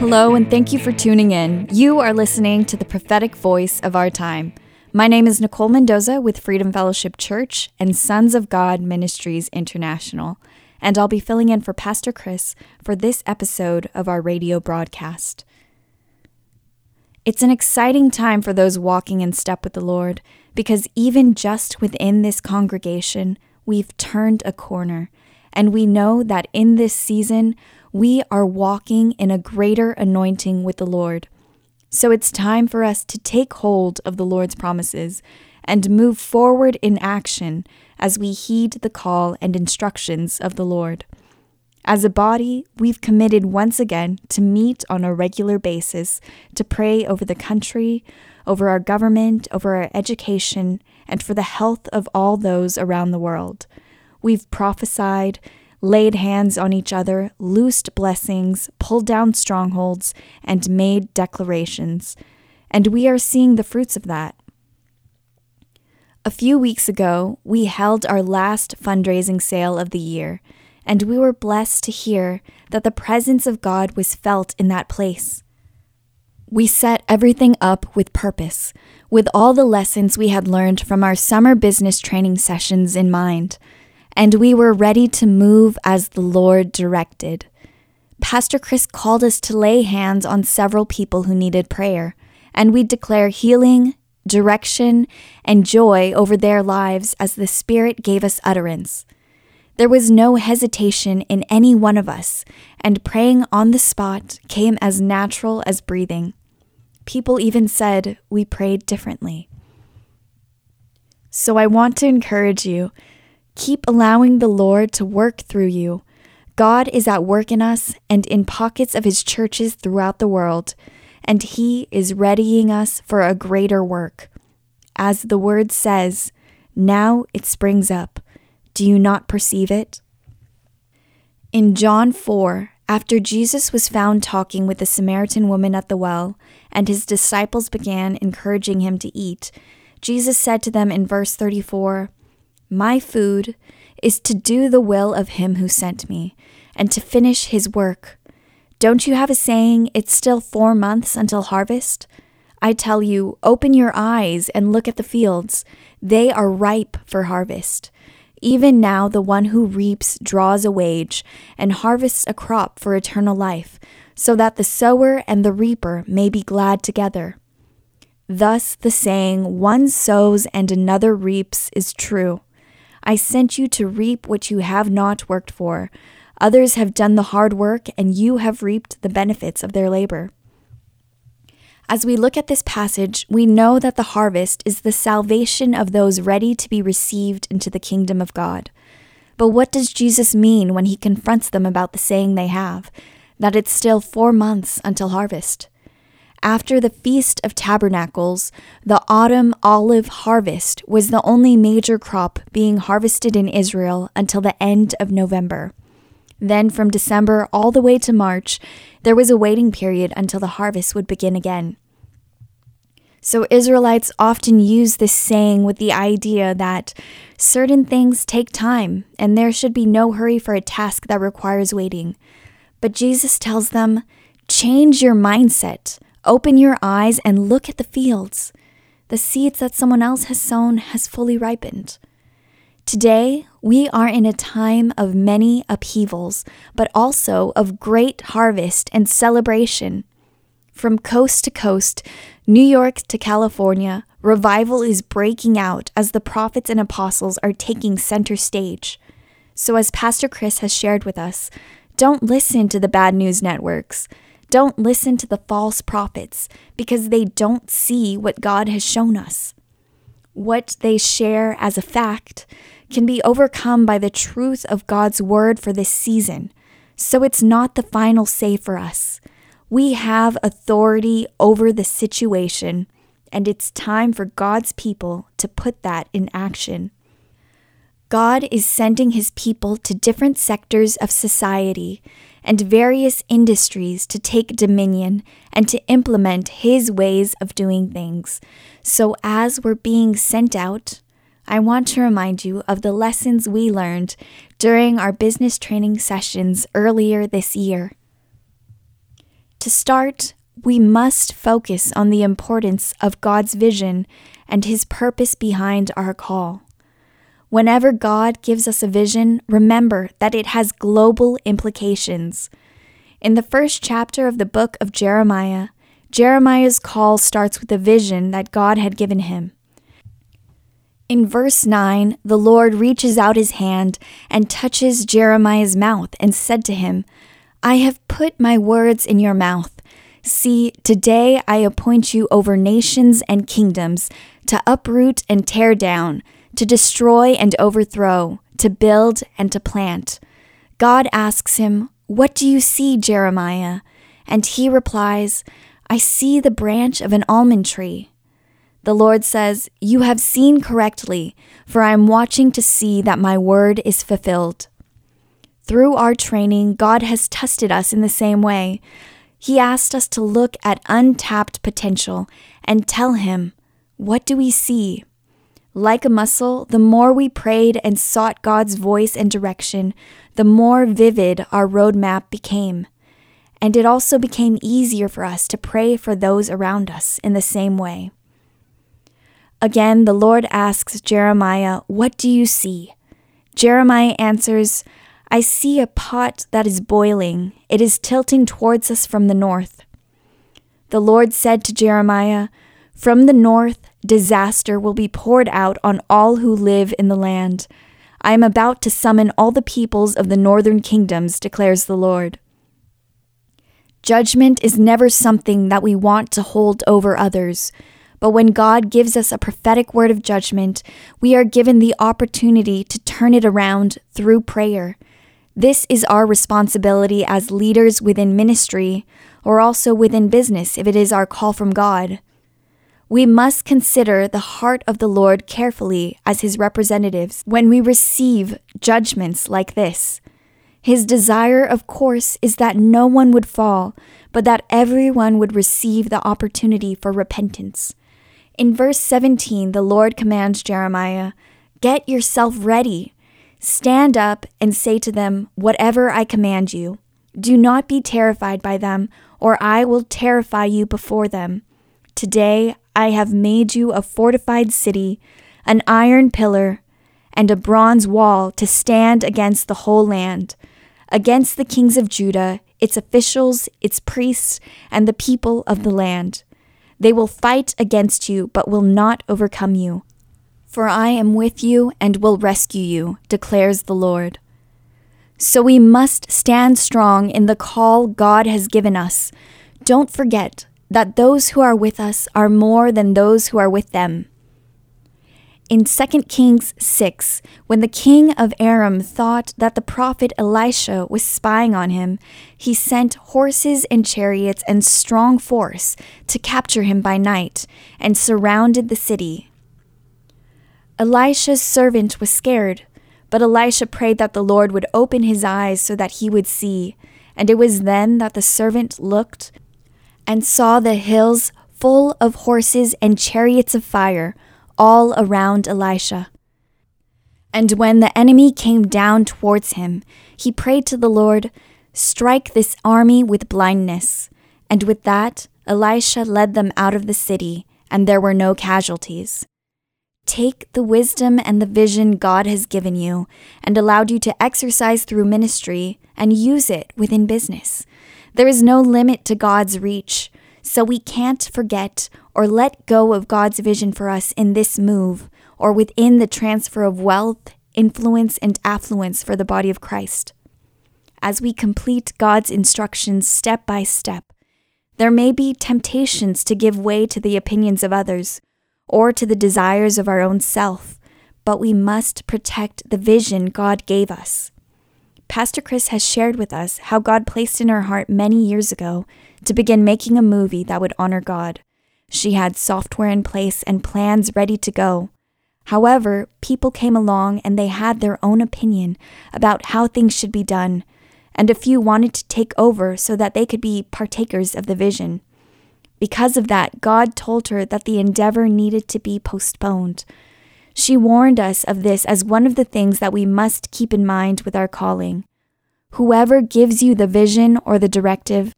Hello, and thank you for tuning in. You are listening to the prophetic voice of our time. My name is Nicole Mendoza with Freedom Fellowship Church and Sons of God Ministries International, and I'll be filling in for Pastor Chris for this episode of our radio broadcast. It's an exciting time for those walking in step with the Lord because even just within this congregation, we've turned a corner, and we know that in this season, we are walking in a greater anointing with the Lord. So it's time for us to take hold of the Lord's promises and move forward in action as we heed the call and instructions of the Lord. As a body, we've committed once again to meet on a regular basis to pray over the country, over our government, over our education, and for the health of all those around the world. We've prophesied, laid hands on each other, loosed blessings, pulled down strongholds, and made declarations. And we are seeing the fruits of that. A few weeks ago, we held our last fundraising sale of the year, and we were blessed to hear that the presence of God was felt in that place. We set everything up with purpose, with all the lessons we had learned from our summer business training sessions in mind and we were ready to move as the Lord directed. Pastor Chris called us to lay hands on several people who needed prayer, and we declare healing, direction, and joy over their lives as the Spirit gave us utterance. There was no hesitation in any one of us, and praying on the spot came as natural as breathing. People even said we prayed differently. So I want to encourage you Keep allowing the Lord to work through you. God is at work in us and in pockets of his churches throughout the world, and he is readying us for a greater work. As the word says, now it springs up. Do you not perceive it? In John 4, after Jesus was found talking with the Samaritan woman at the well, and his disciples began encouraging him to eat, Jesus said to them in verse 34, my food is to do the will of him who sent me and to finish his work. Don't you have a saying, it's still four months until harvest? I tell you, open your eyes and look at the fields. They are ripe for harvest. Even now, the one who reaps draws a wage and harvests a crop for eternal life, so that the sower and the reaper may be glad together. Thus, the saying, one sows and another reaps, is true. I sent you to reap what you have not worked for. Others have done the hard work, and you have reaped the benefits of their labor. As we look at this passage, we know that the harvest is the salvation of those ready to be received into the kingdom of God. But what does Jesus mean when he confronts them about the saying they have, that it's still four months until harvest? After the Feast of Tabernacles, the autumn olive harvest was the only major crop being harvested in Israel until the end of November. Then, from December all the way to March, there was a waiting period until the harvest would begin again. So, Israelites often use this saying with the idea that certain things take time and there should be no hurry for a task that requires waiting. But Jesus tells them, change your mindset. Open your eyes and look at the fields. The seeds that someone else has sown has fully ripened. Today, we are in a time of many upheavals, but also of great harvest and celebration. From coast to coast, New York to California, revival is breaking out as the prophets and apostles are taking center stage. So, as Pastor Chris has shared with us, don't listen to the bad news networks. Don't listen to the false prophets because they don't see what God has shown us. What they share as a fact can be overcome by the truth of God's word for this season. So it's not the final say for us. We have authority over the situation, and it's time for God's people to put that in action. God is sending his people to different sectors of society and various industries to take dominion and to implement his ways of doing things. So, as we're being sent out, I want to remind you of the lessons we learned during our business training sessions earlier this year. To start, we must focus on the importance of God's vision and His purpose behind our call. Whenever God gives us a vision, remember that it has global implications. In the first chapter of the book of Jeremiah, Jeremiah's call starts with a vision that God had given him. In verse 9, the Lord reaches out his hand and touches Jeremiah's mouth and said to him, I have put my words in your mouth. See, today I appoint you over nations and kingdoms to uproot and tear down, to destroy and overthrow, to build and to plant. God asks him, What do you see, Jeremiah? And he replies, I see the branch of an almond tree. The Lord says, You have seen correctly, for I am watching to see that my word is fulfilled. Through our training, God has tested us in the same way. He asked us to look at untapped potential and tell Him, What do we see? Like a muscle, the more we prayed and sought God's voice and direction, the more vivid our roadmap became. And it also became easier for us to pray for those around us in the same way. Again, the Lord asks Jeremiah, What do you see? Jeremiah answers, I see a pot that is boiling. It is tilting towards us from the north. The Lord said to Jeremiah, From the north, disaster will be poured out on all who live in the land. I am about to summon all the peoples of the northern kingdoms, declares the Lord. Judgment is never something that we want to hold over others. But when God gives us a prophetic word of judgment, we are given the opportunity to turn it around through prayer. This is our responsibility as leaders within ministry or also within business if it is our call from God. We must consider the heart of the Lord carefully as his representatives when we receive judgments like this. His desire, of course, is that no one would fall, but that everyone would receive the opportunity for repentance. In verse 17, the Lord commands Jeremiah, Get yourself ready. Stand up and say to them, Whatever I command you. Do not be terrified by them, or I will terrify you before them. Today I have made you a fortified city, an iron pillar, and a bronze wall to stand against the whole land, against the kings of Judah, its officials, its priests, and the people of the land. They will fight against you, but will not overcome you. For I am with you and will rescue you, declares the Lord. So we must stand strong in the call God has given us. Don't forget that those who are with us are more than those who are with them in 2 Kings 6, when the king of Aram thought that the prophet Elisha was spying on him, he sent horses and chariots and strong force to capture him by night and surrounded the city. Elisha's servant was scared, but Elisha prayed that the Lord would open his eyes so that he would see. And it was then that the servant looked and saw the hills full of horses and chariots of fire all around Elisha. And when the enemy came down towards him, he prayed to the Lord, Strike this army with blindness. And with that, Elisha led them out of the city, and there were no casualties. Take the wisdom and the vision God has given you and allowed you to exercise through ministry and use it within business. There is no limit to God's reach, so we can't forget or let go of God's vision for us in this move or within the transfer of wealth, influence, and affluence for the body of Christ. As we complete God's instructions step by step, there may be temptations to give way to the opinions of others or to the desires of our own self, but we must protect the vision God gave us. Pastor Chris has shared with us how God placed in her heart many years ago to begin making a movie that would honor God. She had software in place and plans ready to go. However, people came along and they had their own opinion about how things should be done, and a few wanted to take over so that they could be partakers of the vision. Because of that, God told her that the endeavor needed to be postponed. She warned us of this as one of the things that we must keep in mind with our calling. Whoever gives you the vision or the directive,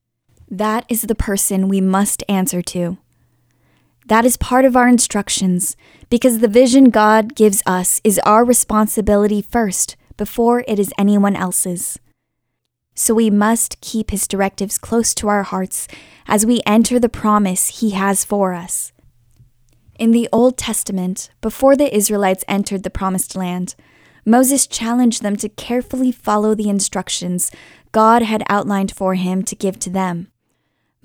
that is the person we must answer to. That is part of our instructions, because the vision God gives us is our responsibility first before it is anyone else's. So we must keep His directives close to our hearts as we enter the promise He has for us. In the Old Testament, before the Israelites entered the Promised Land, Moses challenged them to carefully follow the instructions God had outlined for him to give to them.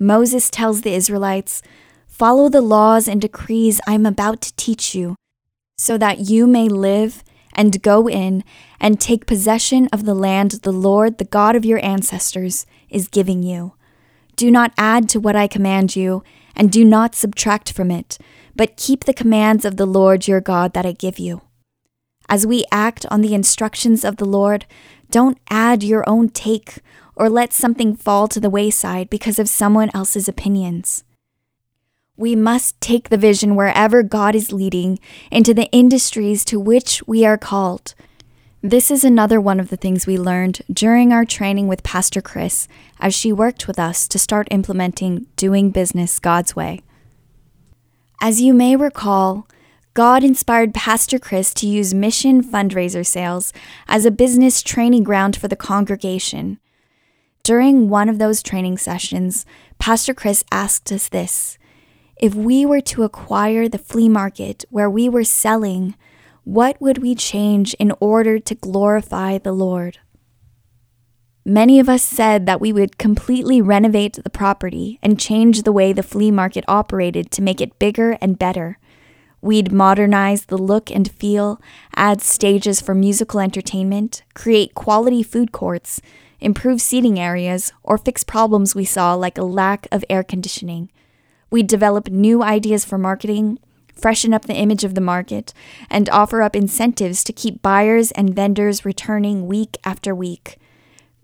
Moses tells the Israelites, Follow the laws and decrees I am about to teach you, so that you may live and go in and take possession of the land the Lord, the God of your ancestors, is giving you. Do not add to what I command you, and do not subtract from it, but keep the commands of the Lord your God that I give you. As we act on the instructions of the Lord, don't add your own take or let something fall to the wayside because of someone else's opinions. We must take the vision wherever God is leading into the industries to which we are called. This is another one of the things we learned during our training with Pastor Chris as she worked with us to start implementing doing business God's way. As you may recall, God inspired Pastor Chris to use mission fundraiser sales as a business training ground for the congregation. During one of those training sessions, Pastor Chris asked us this if we were to acquire the flea market where we were selling, what would we change in order to glorify the Lord? Many of us said that we would completely renovate the property and change the way the flea market operated to make it bigger and better. We'd modernize the look and feel, add stages for musical entertainment, create quality food courts, improve seating areas, or fix problems we saw like a lack of air conditioning. We'd develop new ideas for marketing, freshen up the image of the market, and offer up incentives to keep buyers and vendors returning week after week.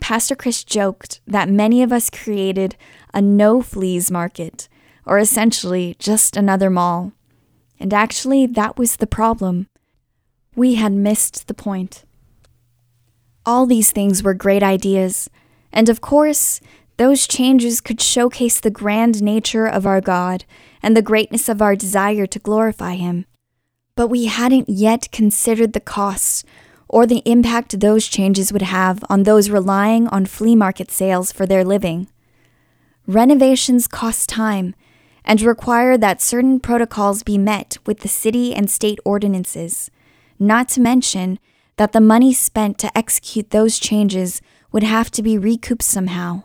Pastor Chris joked that many of us created a no fleas market, or essentially just another mall. And actually, that was the problem. We had missed the point. All these things were great ideas, and of course, those changes could showcase the grand nature of our God and the greatness of our desire to glorify Him. But we hadn't yet considered the costs or the impact those changes would have on those relying on flea market sales for their living. Renovations cost time and require that certain protocols be met with the city and state ordinances, not to mention that the money spent to execute those changes would have to be recouped somehow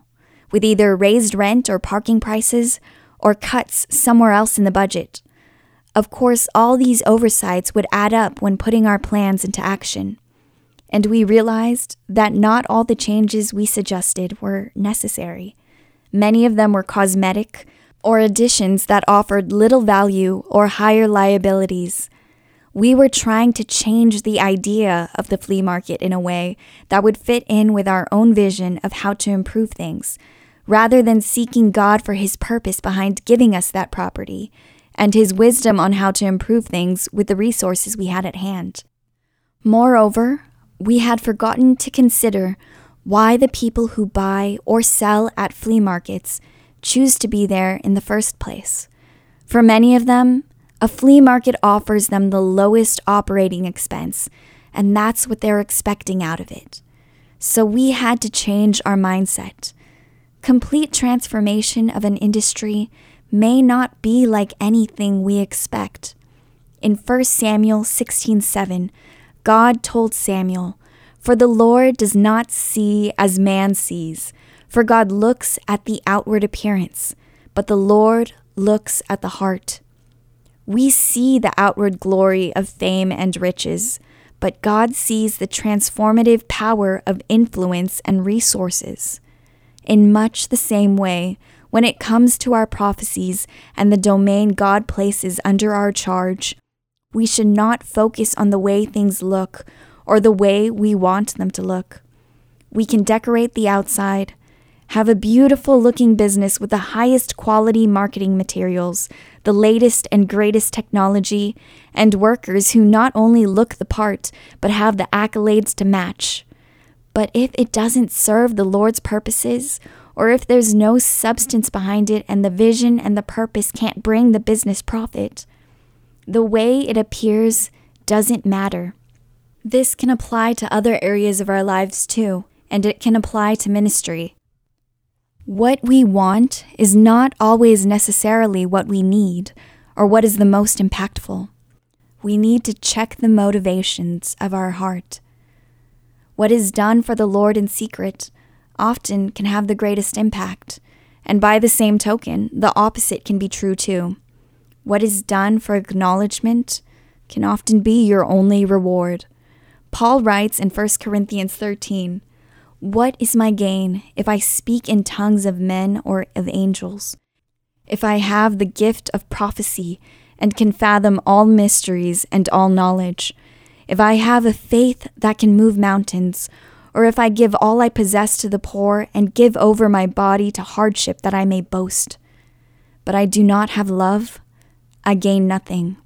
with either raised rent or parking prices or cuts somewhere else in the budget. Of course, all these oversights would add up when putting our plans into action. And we realized that not all the changes we suggested were necessary. Many of them were cosmetic or additions that offered little value or higher liabilities. We were trying to change the idea of the flea market in a way that would fit in with our own vision of how to improve things rather than seeking God for His purpose behind giving us that property and His wisdom on how to improve things with the resources we had at hand. Moreover, we had forgotten to consider why the people who buy or sell at flea markets choose to be there in the first place. For many of them, a flea market offers them the lowest operating expense, and that's what they're expecting out of it. So we had to change our mindset Complete transformation of an industry may not be like anything we expect. In 1 Samuel 16:7, God told Samuel, "For the Lord does not see as man sees, for God looks at the outward appearance, but the Lord looks at the heart." We see the outward glory of fame and riches, but God sees the transformative power of influence and resources. In much the same way, when it comes to our prophecies and the domain God places under our charge, we should not focus on the way things look or the way we want them to look. We can decorate the outside, have a beautiful looking business with the highest quality marketing materials, the latest and greatest technology, and workers who not only look the part, but have the accolades to match. But if it doesn't serve the Lord's purposes, or if there's no substance behind it and the vision and the purpose can't bring the business profit, the way it appears doesn't matter. This can apply to other areas of our lives too, and it can apply to ministry. What we want is not always necessarily what we need or what is the most impactful. We need to check the motivations of our heart. What is done for the Lord in secret often can have the greatest impact, and by the same token, the opposite can be true too. What is done for acknowledgement can often be your only reward. Paul writes in 1 Corinthians 13 what is my gain if I speak in tongues of men or of angels? If I have the gift of prophecy and can fathom all mysteries and all knowledge? If I have a faith that can move mountains? Or if I give all I possess to the poor and give over my body to hardship that I may boast? But I do not have love, I gain nothing.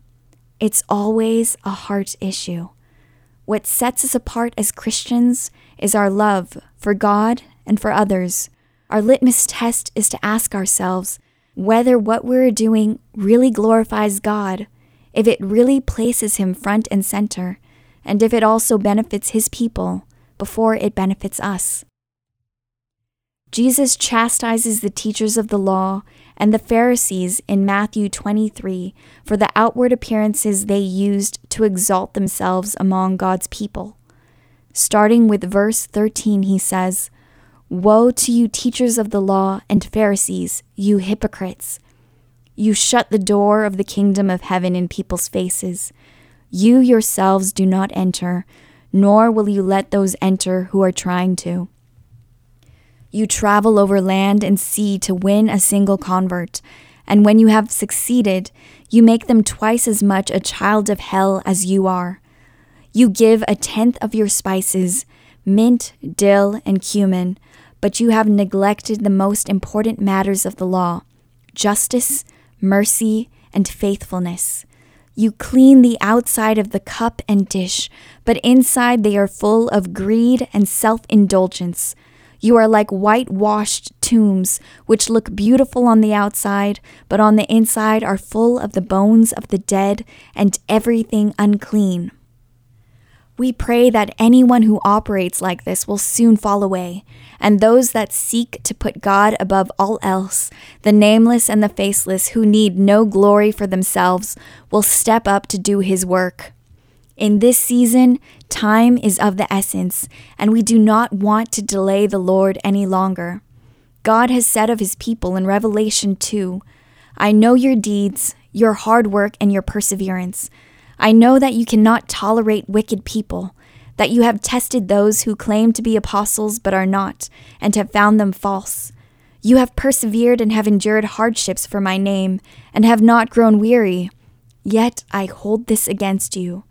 It's always a heart issue. What sets us apart as Christians is our love for God and for others. Our litmus test is to ask ourselves whether what we're doing really glorifies God, if it really places Him front and center, and if it also benefits His people before it benefits us. Jesus chastises the teachers of the law and the Pharisees in Matthew 23 for the outward appearances they used to exalt themselves among God's people. Starting with verse 13, he says, Woe to you, teachers of the law and Pharisees, you hypocrites! You shut the door of the kingdom of heaven in people's faces. You yourselves do not enter, nor will you let those enter who are trying to. You travel over land and sea to win a single convert, and when you have succeeded, you make them twice as much a child of hell as you are. You give a tenth of your spices, mint, dill, and cumin, but you have neglected the most important matters of the law justice, mercy, and faithfulness. You clean the outside of the cup and dish, but inside they are full of greed and self indulgence. You are like whitewashed tombs, which look beautiful on the outside, but on the inside are full of the bones of the dead and everything unclean. We pray that anyone who operates like this will soon fall away, and those that seek to put God above all else, the nameless and the faceless who need no glory for themselves, will step up to do His work. In this season, time is of the essence, and we do not want to delay the Lord any longer. God has said of His people in Revelation 2 I know your deeds, your hard work, and your perseverance I know that you cannot tolerate wicked people, that you have tested those who claim to be apostles but are not, and have found them false. You have persevered and have endured hardships for my name, and have not grown weary. Yet I hold this against you.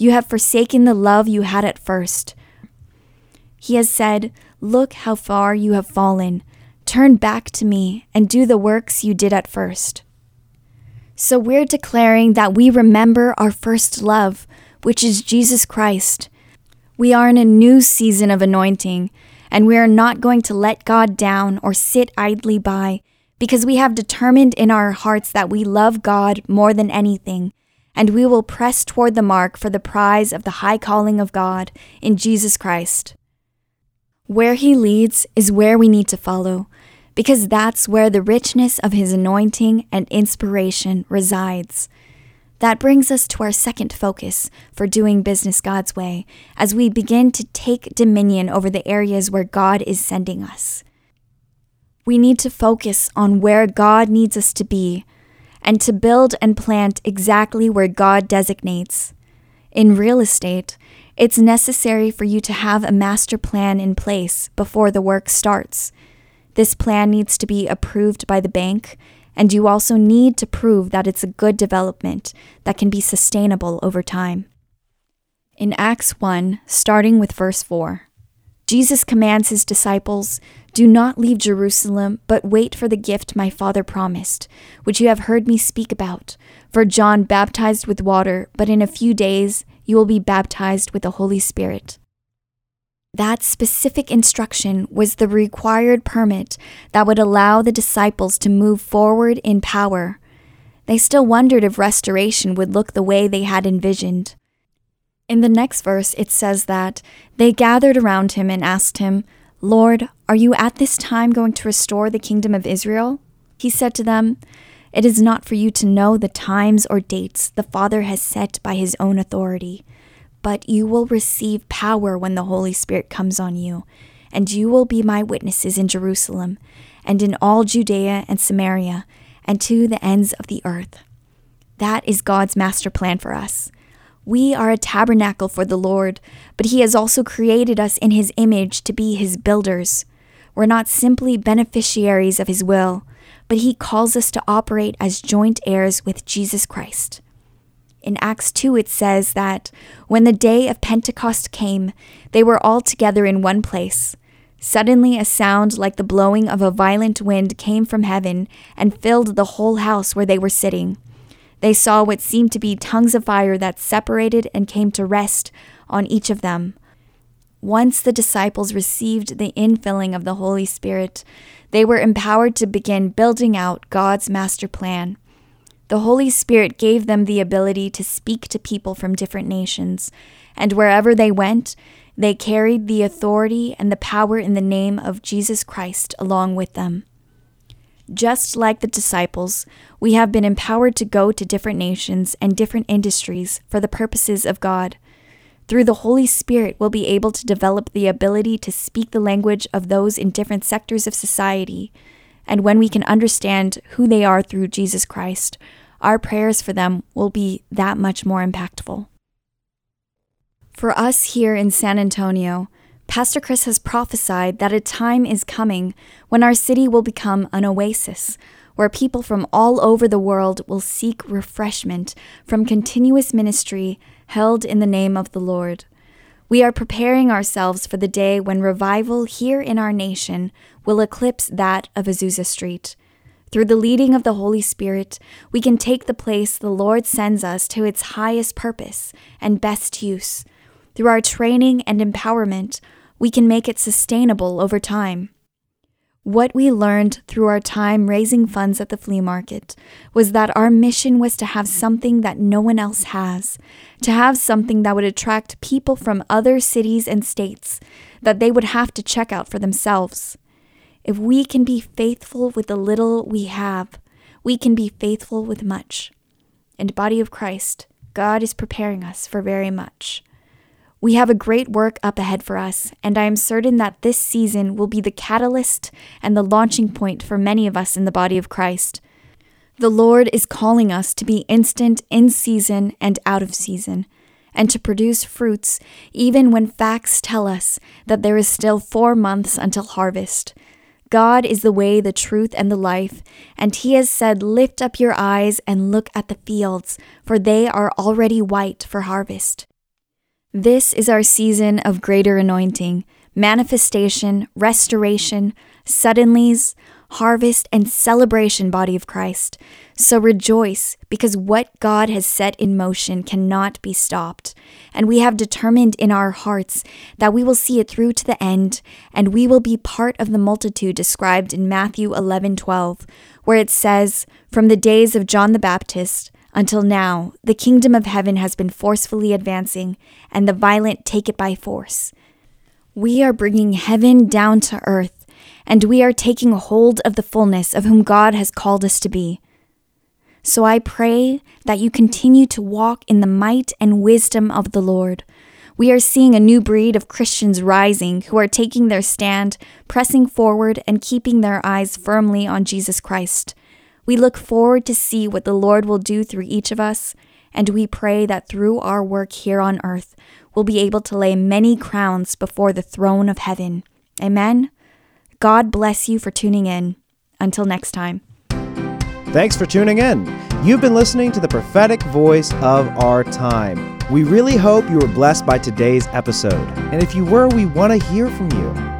You have forsaken the love you had at first. He has said, Look how far you have fallen. Turn back to me and do the works you did at first. So we're declaring that we remember our first love, which is Jesus Christ. We are in a new season of anointing, and we are not going to let God down or sit idly by because we have determined in our hearts that we love God more than anything, and we will press toward the mark for the prize of the high calling of God in Jesus Christ. Where He leads is where we need to follow because that's where the richness of His anointing and inspiration resides. That brings us to our second focus for doing business God's way as we begin to take dominion over the areas where God is sending us. We need to focus on where God needs us to be and to build and plant exactly where God designates. In real estate, it's necessary for you to have a master plan in place before the work starts This plan needs to be approved by the bank, and you also need to prove that it's a good development that can be sustainable over time. In Acts 1, starting with verse 4, Jesus commands his disciples Do not leave Jerusalem, but wait for the gift my Father promised, which you have heard me speak about. For John baptized with water, but in a few days you will be baptized with the Holy Spirit. That specific instruction was the required permit that would allow the disciples to move forward in power. They still wondered if restoration would look the way they had envisioned. In the next verse, it says that they gathered around him and asked him, Lord, are you at this time going to restore the kingdom of Israel? He said to them, It is not for you to know the times or dates the Father has set by his own authority, but you will receive power when the Holy Spirit comes on you, and you will be my witnesses in Jerusalem, and in all Judea and Samaria, and to the ends of the earth. That is God's master plan for us. We are a tabernacle for the Lord, but He has also created us in His image to be His builders. We're not simply beneficiaries of His will, but He calls us to operate as joint heirs with Jesus Christ. In Acts 2, it says that when the day of Pentecost came, they were all together in one place. Suddenly, a sound like the blowing of a violent wind came from heaven and filled the whole house where they were sitting. They saw what seemed to be tongues of fire that separated and came to rest on each of them. Once the disciples received the infilling of the Holy Spirit, they were empowered to begin building out God's master plan. The Holy Spirit gave them the ability to speak to people from different nations, and wherever they went, they carried the authority and the power in the name of Jesus Christ along with them. Just like the disciples, we have been empowered to go to different nations and different industries for the purposes of God. Through the Holy Spirit, we'll be able to develop the ability to speak the language of those in different sectors of society. And when we can understand who they are through Jesus Christ, our prayers for them will be that much more impactful. For us here in San Antonio, Pastor Chris has prophesied that a time is coming when our city will become an oasis, where people from all over the world will seek refreshment from continuous ministry held in the name of the Lord. We are preparing ourselves for the day when revival here in our nation will eclipse that of Azusa Street. Through the leading of the Holy Spirit, we can take the place the Lord sends us to its highest purpose and best use. Through our training and empowerment, we can make it sustainable over time. What we learned through our time raising funds at the flea market was that our mission was to have something that no one else has, to have something that would attract people from other cities and states that they would have to check out for themselves. If we can be faithful with the little we have, we can be faithful with much. And, body of Christ, God is preparing us for very much. We have a great work up ahead for us, and I am certain that this season will be the catalyst and the launching point for many of us in the body of Christ. The Lord is calling us to be instant in season and out of season, and to produce fruits even when facts tell us that there is still four months until harvest. God is the way, the truth, and the life, and He has said, Lift up your eyes and look at the fields, for they are already white for harvest. This is our season of greater anointing, manifestation, restoration, suddenlies, harvest, and celebration, body of Christ. So rejoice, because what God has set in motion cannot be stopped. And we have determined in our hearts that we will see it through to the end, and we will be part of the multitude described in Matthew 11 12, where it says, From the days of John the Baptist, until now, the kingdom of heaven has been forcefully advancing, and the violent take it by force. We are bringing heaven down to earth, and we are taking hold of the fullness of whom God has called us to be. So I pray that you continue to walk in the might and wisdom of the Lord. We are seeing a new breed of Christians rising who are taking their stand, pressing forward, and keeping their eyes firmly on Jesus Christ. We look forward to see what the Lord will do through each of us, and we pray that through our work here on earth, we'll be able to lay many crowns before the throne of heaven. Amen. God bless you for tuning in. Until next time. Thanks for tuning in. You've been listening to the prophetic voice of our time. We really hope you were blessed by today's episode. And if you were, we want to hear from you.